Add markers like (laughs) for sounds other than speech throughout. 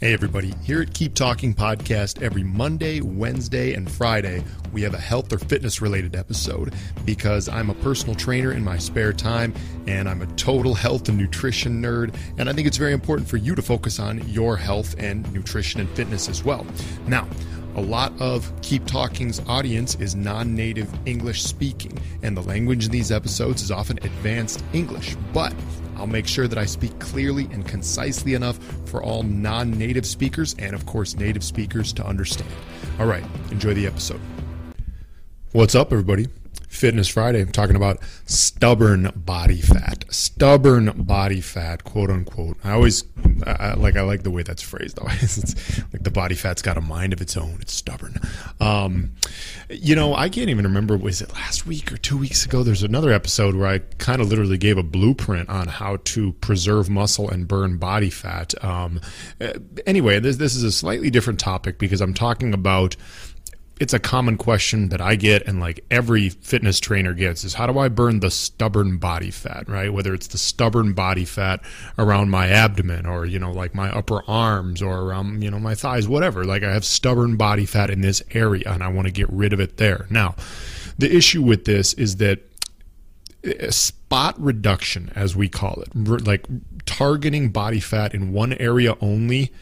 Hey, everybody. Here at Keep Talking Podcast, every Monday, Wednesday, and Friday, we have a health or fitness related episode because I'm a personal trainer in my spare time and I'm a total health and nutrition nerd. And I think it's very important for you to focus on your health and nutrition and fitness as well. Now, a lot of Keep Talking's audience is non native English speaking, and the language in these episodes is often advanced English. But I'll make sure that I speak clearly and concisely enough for all non native speakers and, of course, native speakers to understand. All right, enjoy the episode. What's up, everybody? Fitness Friday. I'm talking about stubborn body fat. Stubborn body fat, quote unquote. I always I, like I like the way that's phrased. Always, (laughs) it's like the body fat's got a mind of its own. It's stubborn. Um, you know, I can't even remember. Was it last week or two weeks ago? There's another episode where I kind of literally gave a blueprint on how to preserve muscle and burn body fat. Um, anyway, this this is a slightly different topic because I'm talking about it's a common question that I get and like every fitness trainer gets is how do I burn the stubborn body fat, right? Whether it's the stubborn body fat around my abdomen or, you know, like my upper arms or around, you know, my thighs, whatever. Like I have stubborn body fat in this area and I want to get rid of it there. Now, the issue with this is that eh, spot reduction, as we call it, like targeting body fat in one area only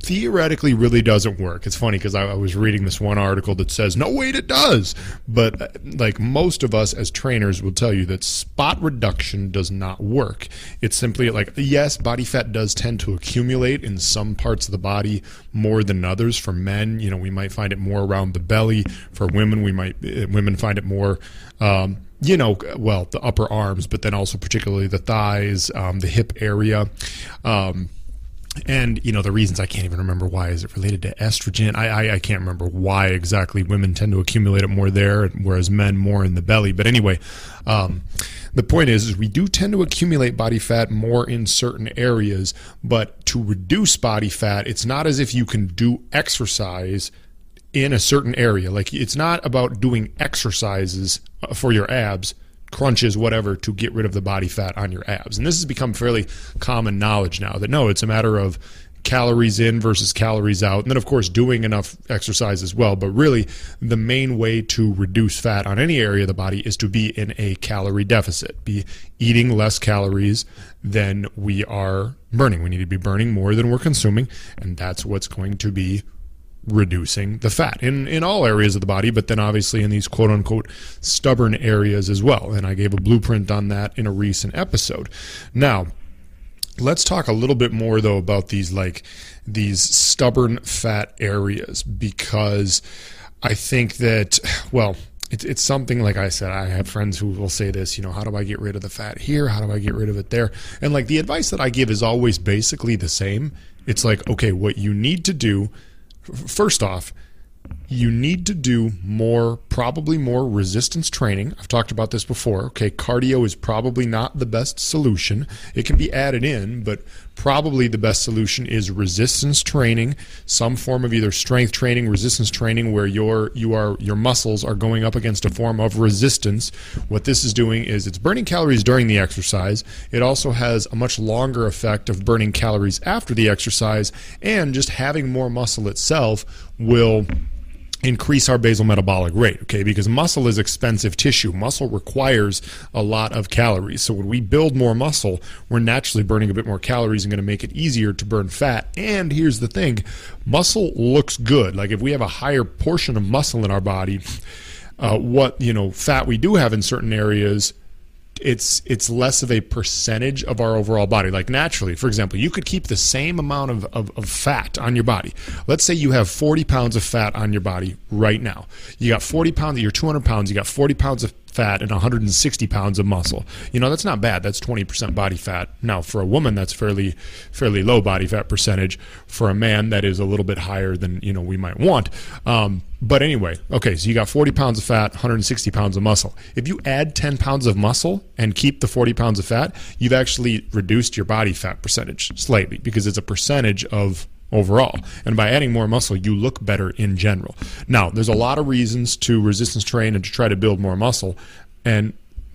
theoretically really doesn't work. It's funny because I, I, was reading this one article that says, no, wait, it does. But uh, like most of us as trainers will tell you that spot reduction does not work. It's simply like, yes, body fat does tend to accumulate in some parts of the body more than others. For men, you know, we might find it more around the belly. For women, we might, uh, women find it more, um, you know, well, the upper arms, but then also particularly the thighs, um, the hip area. Um, and you know the reasons I can't even remember why. Is it related to estrogen? I, I, I can't remember why exactly women tend to accumulate it more there whereas men more in the belly. But anyway um, the point is, is we do tend to accumulate body fat more in certain areas. But to reduce body fat it's not as if you can do exercise in a certain area. Like it's not about doing exercises for your abs crunches, whatever, to get rid of the body fat on your abs. And this has become fairly common knowledge now that no, it's a matter of calories in versus calories out. And then, of course, doing enough exercise as well. But really, the main way to reduce fat on any area of the body is to be in a calorie deficit, be eating less calories than we are burning. We need to be burning more than we're consuming. And that's what's going to be reducing the fat in, in all areas of the body, but then obviously in these quote unquote stubborn areas as well. And I gave a blueprint on that in a recent episode. Now, let's talk a little bit more though about these like these stubborn fat areas because I think that, well, it's, it's something like I said, I have friends who will say this, you know, how do I get rid of the fat here? How do I get rid of it there? And like the advice that I give is always basically the same. It's like, okay, what you need to do first off, you need to do more, probably more resistance training. I've talked about this before. Okay, cardio is probably not the best solution. It can be added in, but probably the best solution is resistance training, some form of either strength training, resistance training, where your you are your muscles are going up against a form of resistance. What this is doing is it's burning calories during the exercise. It also has a much longer effect of burning calories after the exercise, and just having more muscle itself will increase our basal metabolic rate, okay? Because muscle is expensive tissue. Muscle requires a lot of calories. So when we build more muscle, we're naturally burning a bit more calories and going to make it easier to burn fat. And here's the thing, muscle looks good. Like if we have a higher portion of muscle in our body, uh, what, you know, fat we do have in certain areas it's it's less of a percentage of our overall body. Like naturally, for example, you could keep the same amount of, of, of, fat on your body. Let's say you have 40 pounds of fat on your body right now. You got 40 pounds, you're 200 pounds, you got 40 pounds of fat and 160 pounds of muscle. You know, that's not bad. That's 20% body fat. Now, for a woman, that's fairly fairly low body fat percentage. For a man, that is a little bit higher than, you know, we might want. Um, but anyway, okay, so you got 40 pounds of fat, 160 pounds of muscle. If you add 10 pounds of muscle and keep the 40 pounds of fat, you've actually reduced your body fat percentage slightly because it's a percentage of overall. And by adding more muscle, you look better in general. Now, there's a lot of reasons to resistance train and to try to build more muscle. And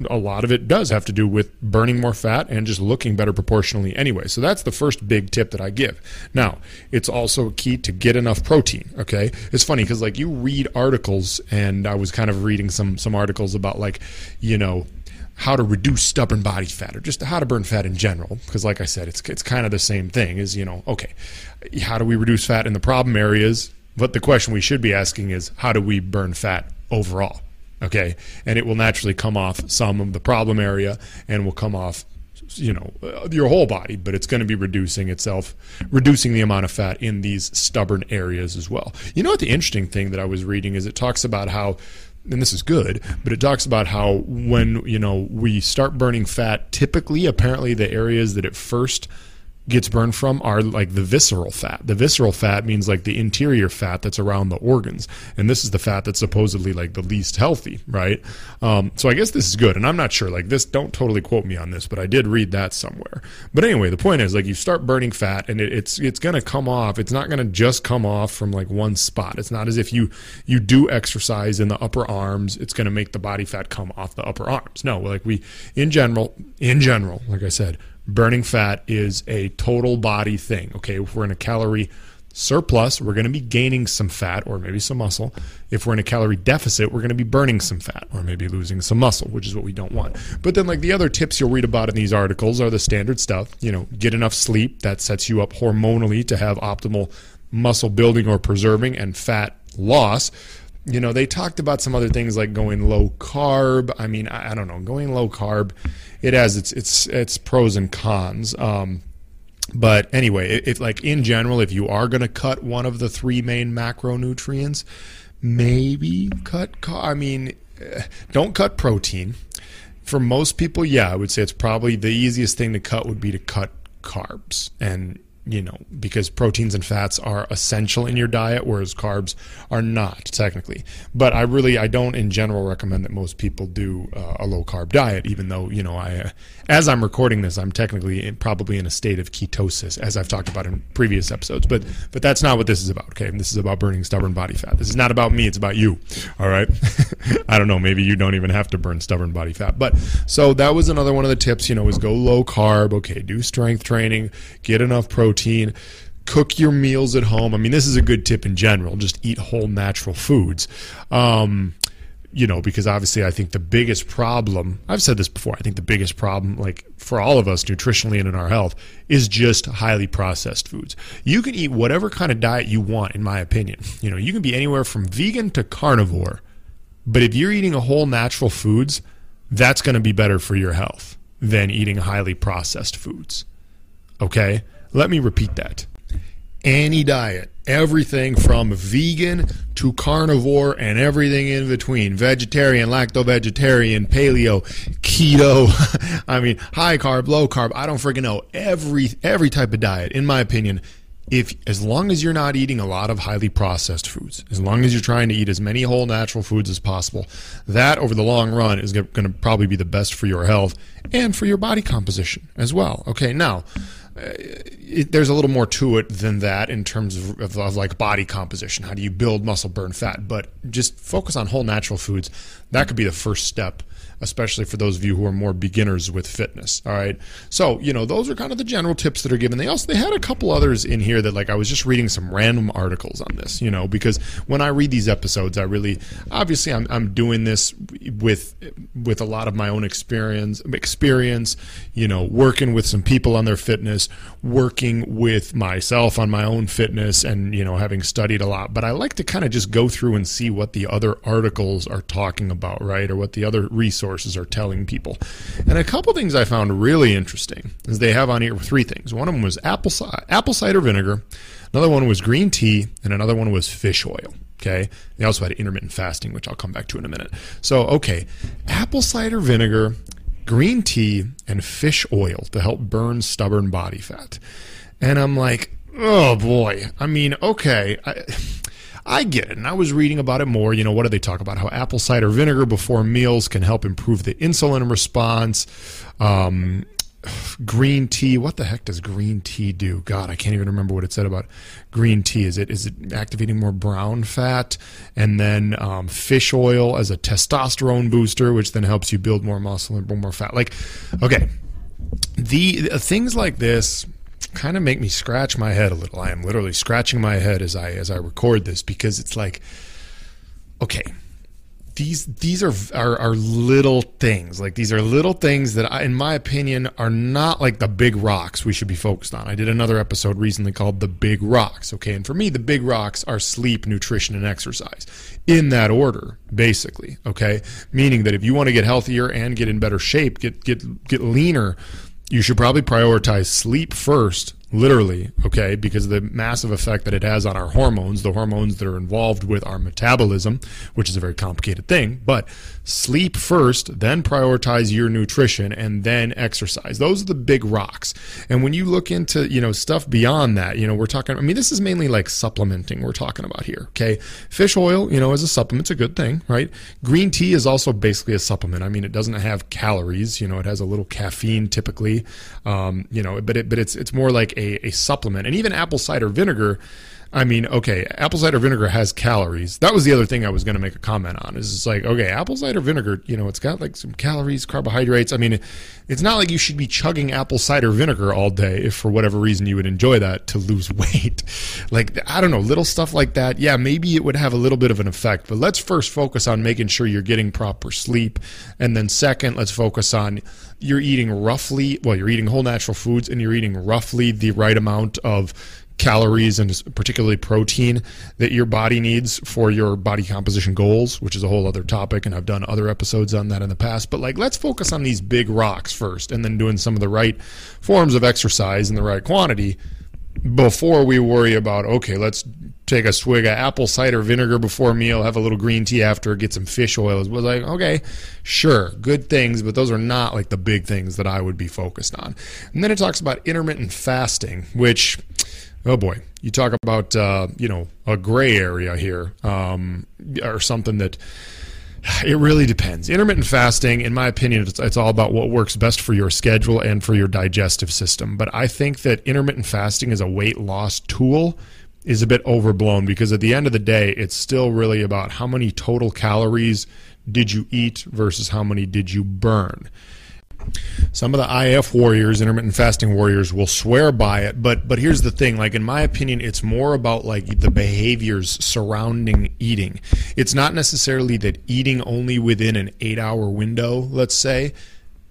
a lot of it does have to do with burning more fat and just looking better proportionally anyway. So that's the first big tip that I give. Now, it's also key to get enough protein, okay? It's funny cuz like you read articles and I was kind of reading some some articles about like, you know, how to reduce stubborn body fat or just how to burn fat in general because like I said, it's it's kind of the same thing is, you know, okay, how do we reduce fat in the problem areas? But the question we should be asking is how do we burn fat overall? Okay. And it will naturally come off some of the problem area and will come off, you know, uh, your whole body, but it's going to be reducing itself, reducing the amount of fat in these stubborn areas as well. You know what the interesting thing that I was reading is it talks about how and this is good, but it talks about how when you know we start burning fat, typically, apparently, the areas that it first gets burned from are like the visceral fat. The visceral fat means like the interior fat that's around the organs, and this is the fat that's supposedly like the least healthy, right? Um, so I guess this is good, and I'm not sure. Like this, don't totally quote me on this, but I did read that somewhere. But anyway, the point is like you start burning fat, and it, it's it's gonna come off. It's not gonna just come off from like one spot. It's not as if you you do exercise in the upper arms. It's gonna make the body fat come off the upper arms. No, like we in general, in general, like I said burning fat is a total body thing. Okay, if we're in a calorie surplus, we're going to be gaining some fat or maybe some muscle. If we're in a calorie deficit, we're going to be burning some fat or maybe losing some muscle, which is what we don't want. But then, like the other tips you'll read about in these articles are the standard stuff. You know, get enough sleep that sets you up hormonally to have optimal muscle building or preserving and fat loss you know, they talked about some other things like going low carb. I mean, I, I don't know, going low carb, it has its its its pros and cons. Um, but anyway, if like in general, if you are going to cut one of the three main macronutrients, maybe cut. I mean, eh, don't cut protein. For most people, yeah, I would say it's probably the easiest thing to cut would be to cut carbs and you know, because proteins and fats are essential in your diet, whereas carbs are not technically. But I really, I don't in general recommend that most people do uh, a low carb diet, even though, you know, I, uh, as I'm recording this, I'm technically in, probably in a state of ketosis, as I've talked about in previous episodes. But, but that's not what this is about, okay? This is about burning stubborn body fat. This is not about me, it's about you, all right? (laughs) I don't know, maybe you don't even have to burn stubborn body fat. But so that was another one of the tips, you know, is go low carb, okay, do strength training, get enough protein protein. Cook your meals at home. I mean, this is a good tip in general. Just eat whole natural foods. Um, you know, because obviously I think the biggest problem, I've said this before, I think the biggest problem, like for all of us nutritionally and in our health, is just highly processed foods. You can eat whatever kind of diet you want, in my opinion. You know, you can be anywhere from vegan to carnivore, but if you're eating a whole natural foods, that's going to be better for your health than eating highly processed foods. Okay? Let me repeat that. Any diet, everything from vegan to carnivore and everything in between vegetarian, lacto vegetarian, paleo, keto, (laughs) I mean, high carb, low carb, I don't freaking know. Every, every type of diet, in my opinion, if as long as you're not eating a lot of highly processed foods, as long as you're trying to eat as many whole natural foods as possible, that over the long run is going to probably be the best for your health and for your body composition as well. Okay, now Uh, it, there's a little more to it than that in terms of, of, of, like body composition. How do you build muscle, burn fat? But just focus on whole natural foods. That could be the first step especially for those of you who are more beginners with fitness. All right. So, you know, those are kind of the general tips that are given. They also they had a couple others in here that like I was just reading some random articles on this, you know, because when I read these episodes, I really obviously I'm I'm doing this with with a lot of my own experience experience, you know, working with some people on their fitness, working with myself on my own fitness and, you know, having studied a lot. But I like to kind of just go through and see what the other articles are talking about, right? Or what the other resources sources are telling people. And a couple things I found really interesting is they have on here three things. One of them was apple, apple cider vinegar, another one was green tea, and another one was fish oil. Okay. They also had intermittent fasting, which I'll come back to in a minute. So, okay, apple cider vinegar, green tea, and fish oil to help burn stubborn body fat. And I'm like, oh boy. I mean, okay. I, I get it. And I was reading about it more. You know, what do they talk about? How apple cider vinegar before meals can help improve the insulin response. Um, green tea. What the heck does green tea do? God, I can't even remember what it said about green tea. Is it is it activating more brown fat? And then um, fish oil as a testosterone booster, which then helps you build more muscle and more fat. Like, okay, the things like this kind of make me scratch my head a little. I am literally scratching my head as I as I record this because it's like, okay these these are, are are little things. Like these are little things that I, in my opinion are not like the big rocks we should be focused on. I did another episode recently called the big rocks okay? And for me the big rocks are sleep nutrition and exercise in that order basically okay? Meaning that if you want to get healthier and get in better shape get get get leaner you should probably prioritize sleep first literally, okay, because the massive effect that it has on our hormones, the hormones that are involved with our metabolism, which is a very complicated thing. But sleep first, then prioritize your nutrition, and then exercise. Those are the big rocks. And when you look into, you know, stuff beyond that, you know, we're talking, I mean, this is mainly like supplementing we're talking about here, okay? Fish oil, you know, as a supplement's a good thing, right? Green tea is also basically a supplement. I mean, it doesn't have calories, you know, it has a little caffeine typically, um, you know, but it, but it's, it's more like a a, supplement. And even apple cider vinegar, I mean, okay, apple cider vinegar has calories. That was the other thing I was going to make a comment on. Is it's like, okay, apple cider vinegar, you know, it's got like some calories, carbohydrates. I mean, it's not like you should be chugging apple cider vinegar all day if for whatever reason you would enjoy that to lose (laughs) weight. like, I don't know, little stuff like that. Yeah, maybe it would have a little bit of an effect, but let's first focus on making sure you're getting proper sleep. And then second, let's focus on you're eating roughly, well, you're eating whole natural foods and you're eating roughly the right amount of calories and particularly protein that your body needs for your body composition goals, which is a whole other topic. And I've done other episodes on that in the past. But like, let's focus on these big rocks first and then doing some of the right forms of exercise in the right quantity before we worry about, okay, let's take a swig of apple cider vinegar before meal, have a little green tea after, get some fish oils. Was like, okay, sure, good things, but those are not like the big things that I would be focused on. And then it talks about intermittent fasting, which oh boy, you talk about uh, you know a gray area here, um, or something that it really depends. Intermittent fasting, in my opinion, it's, it's, all about what works best for your schedule and for your digestive system. But I think that intermittent fasting as a weight loss tool is a bit overblown because at the end of the day, it's still really about how many total calories did you eat versus how many did you burn. Some of the IF warriors, intermittent fasting warriors, will swear by it, but but here's the thing: like in my opinion, it's more about like the behaviors surrounding eating. It's not necessarily that eating only within an eight-hour window, let's say,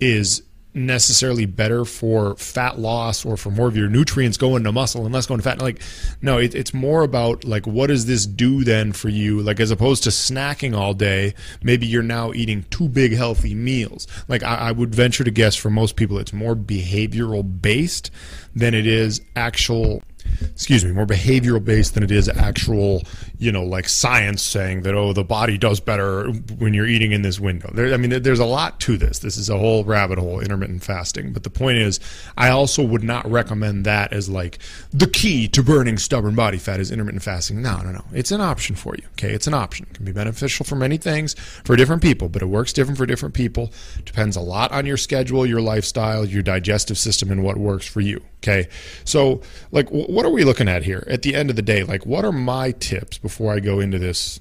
is necessarily better for fat loss or for more of your nutrients going to muscle and less going to fat. Like, no, it, it's more about like what does this do then for you? Like, as opposed to snacking all day, maybe you're now eating two big healthy meals. Like, I, I would venture to guess for most people, it's more behavioral based than it is actual excuse me, more behavioral based than it is actual, you know, like science saying that, oh, the body does better when you're eating in this window. There, I mean, there's a lot to this. This is a whole rabbit hole, intermittent fasting. But the point is, I also would not recommend that as like the key to burning stubborn body fat is intermittent fasting. No, no, no. It's an option for you. Okay. It's an option. It can be beneficial for many things for different people, but it works different for different people. Depends a lot on your schedule, your lifestyle, your digestive system, and what works for you. Okay. So, like, what are we looking at here at the end of the day? Like, what are my tips before I go into this,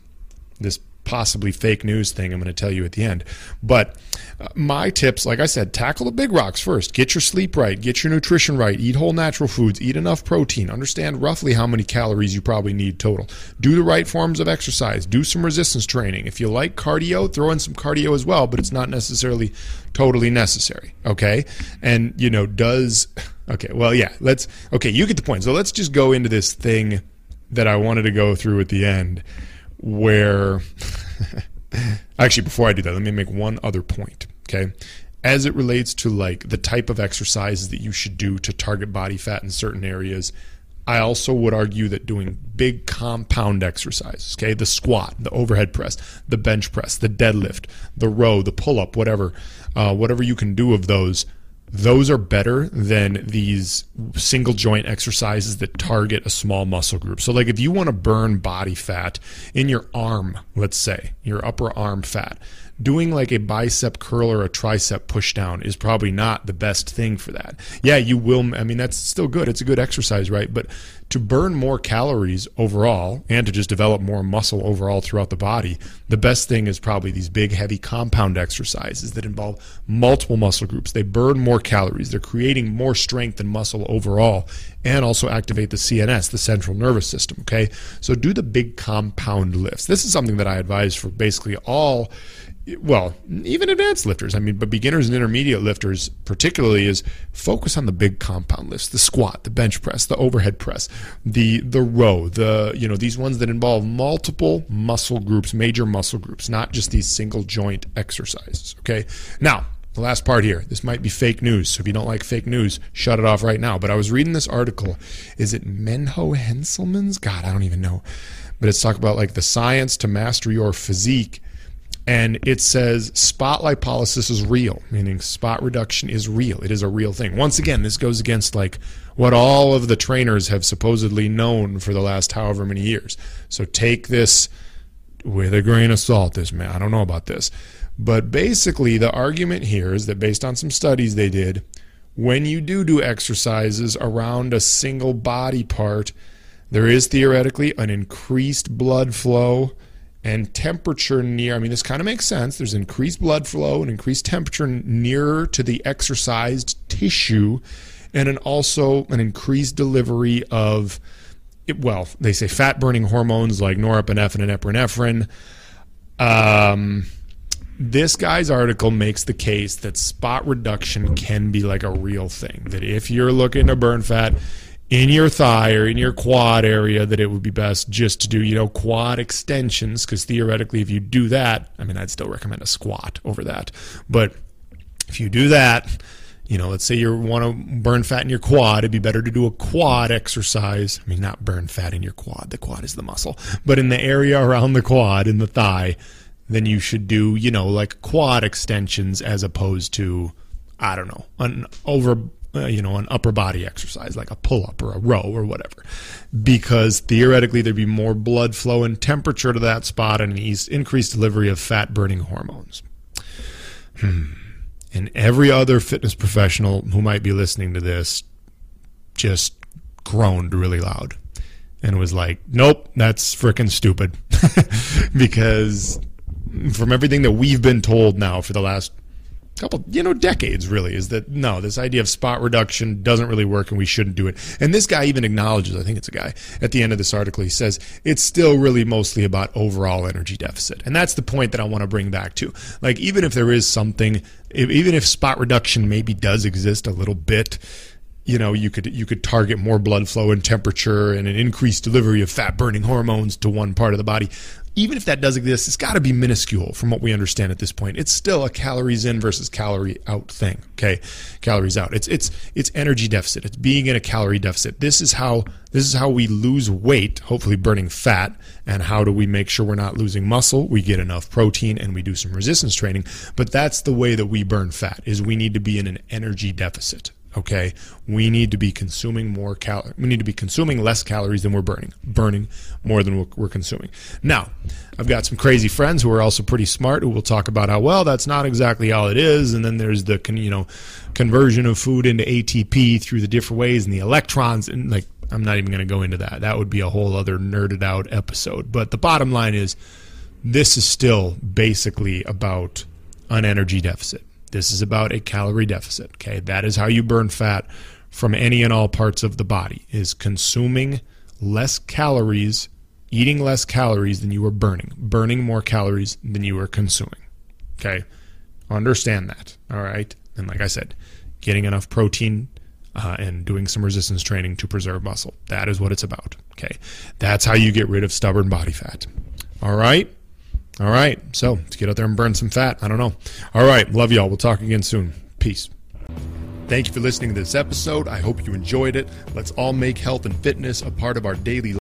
this possibly fake news thing I'm going to tell you at the end. But uh, my tips, like I said, tackle the big rocks first. Get your sleep right, get your nutrition right, eat whole natural foods, eat enough protein, understand roughly how many calories you probably need total. Do the right forms of exercise, do some resistance training. If you like cardio, throw in some cardio as well, but it's not necessarily totally necessary, okay? And you know, does (laughs) Okay, well, yeah, let's. Okay, you get the point. So let's just go into this thing that I wanted to go through at the end, where. (laughs) Actually, before I do that, let me make one other point. Okay, as it relates to like the type of exercises that you should do to target body fat in certain areas. I also would argue that doing big compound exercises, okay, the squat, the overhead press, the bench press, the deadlift, the row, the pull up, whatever, uh, whatever you can do of those, those are better than these single joint exercises that target a small muscle group. So, like if you want to burn body fat in your arm, let's say, your upper arm fat, doing like a bicep curl or a tricep push down is probably not the best thing for that. Yeah, you will. I mean, that's still good. It's a good exercise, right? But to burn more calories overall and to just develop more muscle overall throughout the body, the best thing is probably these big, heavy compound exercises that involve multiple muscle groups. They burn more calories, they're creating more strength and muscle overall, and also activate the CNS, the central nervous system. Okay, so do the big compound lifts. This is something that I advise for basically all well, even advanced lifters, I mean, but beginners and intermediate lifters particularly is focus on the big compound lifts, the squat, the bench press, the overhead press, the the row, the you know, these ones that involve multiple muscle groups, major muscle groups, not just these single joint exercises, okay? Now, the last part here, this might be fake news, so if you don't like fake news, shut it off right now. But I was reading this article. Is it Menno Henselmans? God, I don't even know. But it's talking about like the science to master your physique and it says spot lipolysis is real, meaning spot reduction is real. It is a real thing. Once again, this goes against like what all of the trainers have supposedly known for the last however many years. So take this with a grain of salt. This man, I don't know about this, but basically the argument here is that based on some studies they did, when you do do exercises around a single body part, there is theoretically an increased blood flow and temperature near. I mean, this kind of makes sense. There's increased blood flow and increased temperature nearer to the exercised tissue, and an also an increased delivery of, well, they say fat burning hormones like norepinephrine and epinephrine. Um, this guy's article makes the case that spot reduction can be like a real thing. That if you're looking to burn fat, in your thigh or in your quad area that it would be best just to do, you know, quad extensions. Because theoretically, if you do that, I mean, I'd still recommend a squat over that. But if you do that, you know, let's say you want to burn fat in your quad, it'd be better to do a quad exercise. I mean, not burn fat in your quad, the quad is the muscle, but in the area around the quad, in the thigh, then you should do, you know, like quad extensions as opposed to, I don't know, an over uh, you know, an upper body exercise like a pull up or a row or whatever, because theoretically there'd be more blood flow and temperature to that spot and an increased delivery of fat burning hormones. Hmm. And every other fitness professional who might be listening to this just groaned really loud and was like, nope, that's freaking stupid. (laughs) because from everything that we've been told now for the last couple, you know, decades really is that no, this idea of spot reduction doesn't really work and we shouldn't do it. And this guy even acknowledges, I think it's a guy, at the end of this article, he says it's still really mostly about overall energy deficit. And that's the point that I want to bring back to. Like, even if there is something, if, even if spot reduction maybe does exist a little bit, you know you could you could target more blood flow and temperature and an increased delivery of fat burning hormones to one part of the body even if that does exist, it's got to be minuscule from what we understand at this point. It's still a calories in versus calorie out thing. Okay, calories out. It's it's it's energy deficit. It's being in a calorie deficit. This is how this is how we lose weight, hopefully burning fat. And how do we make sure we're not losing muscle? We get enough protein and we do some resistance training. But that's the way that we burn fat. Is we need to be in an energy deficit okay? We need to be consuming more cal we need to be consuming less calories than we're burning burning more than we're consuming. Now i've got some crazy friends who are also pretty smart who will talk about how well that's not exactly how it is and then there's the you know conversion of food into atp through the different ways and the electrons and like i'm not even going to go into that. That would be a whole other nerded out episode. But the bottom line is this is still basically about an energy deficit this is about a calorie deficit. Okay, that is how you burn fat from any and all parts of the body is consuming less calories, eating less calories than you are burning, burning more calories than you are consuming. Okay, understand that. All right, and like I said, getting enough protein uh, and doing some resistance training to preserve muscle. That is what it's about. Okay, that's how you get rid of stubborn body fat. All right. All right. So let's get out there and burn some fat. I don't know. All right. Love y'all. We'll talk again soon. Peace. Thank you for listening to this episode. I hope you enjoyed it. Let's all make health and fitness a part of our daily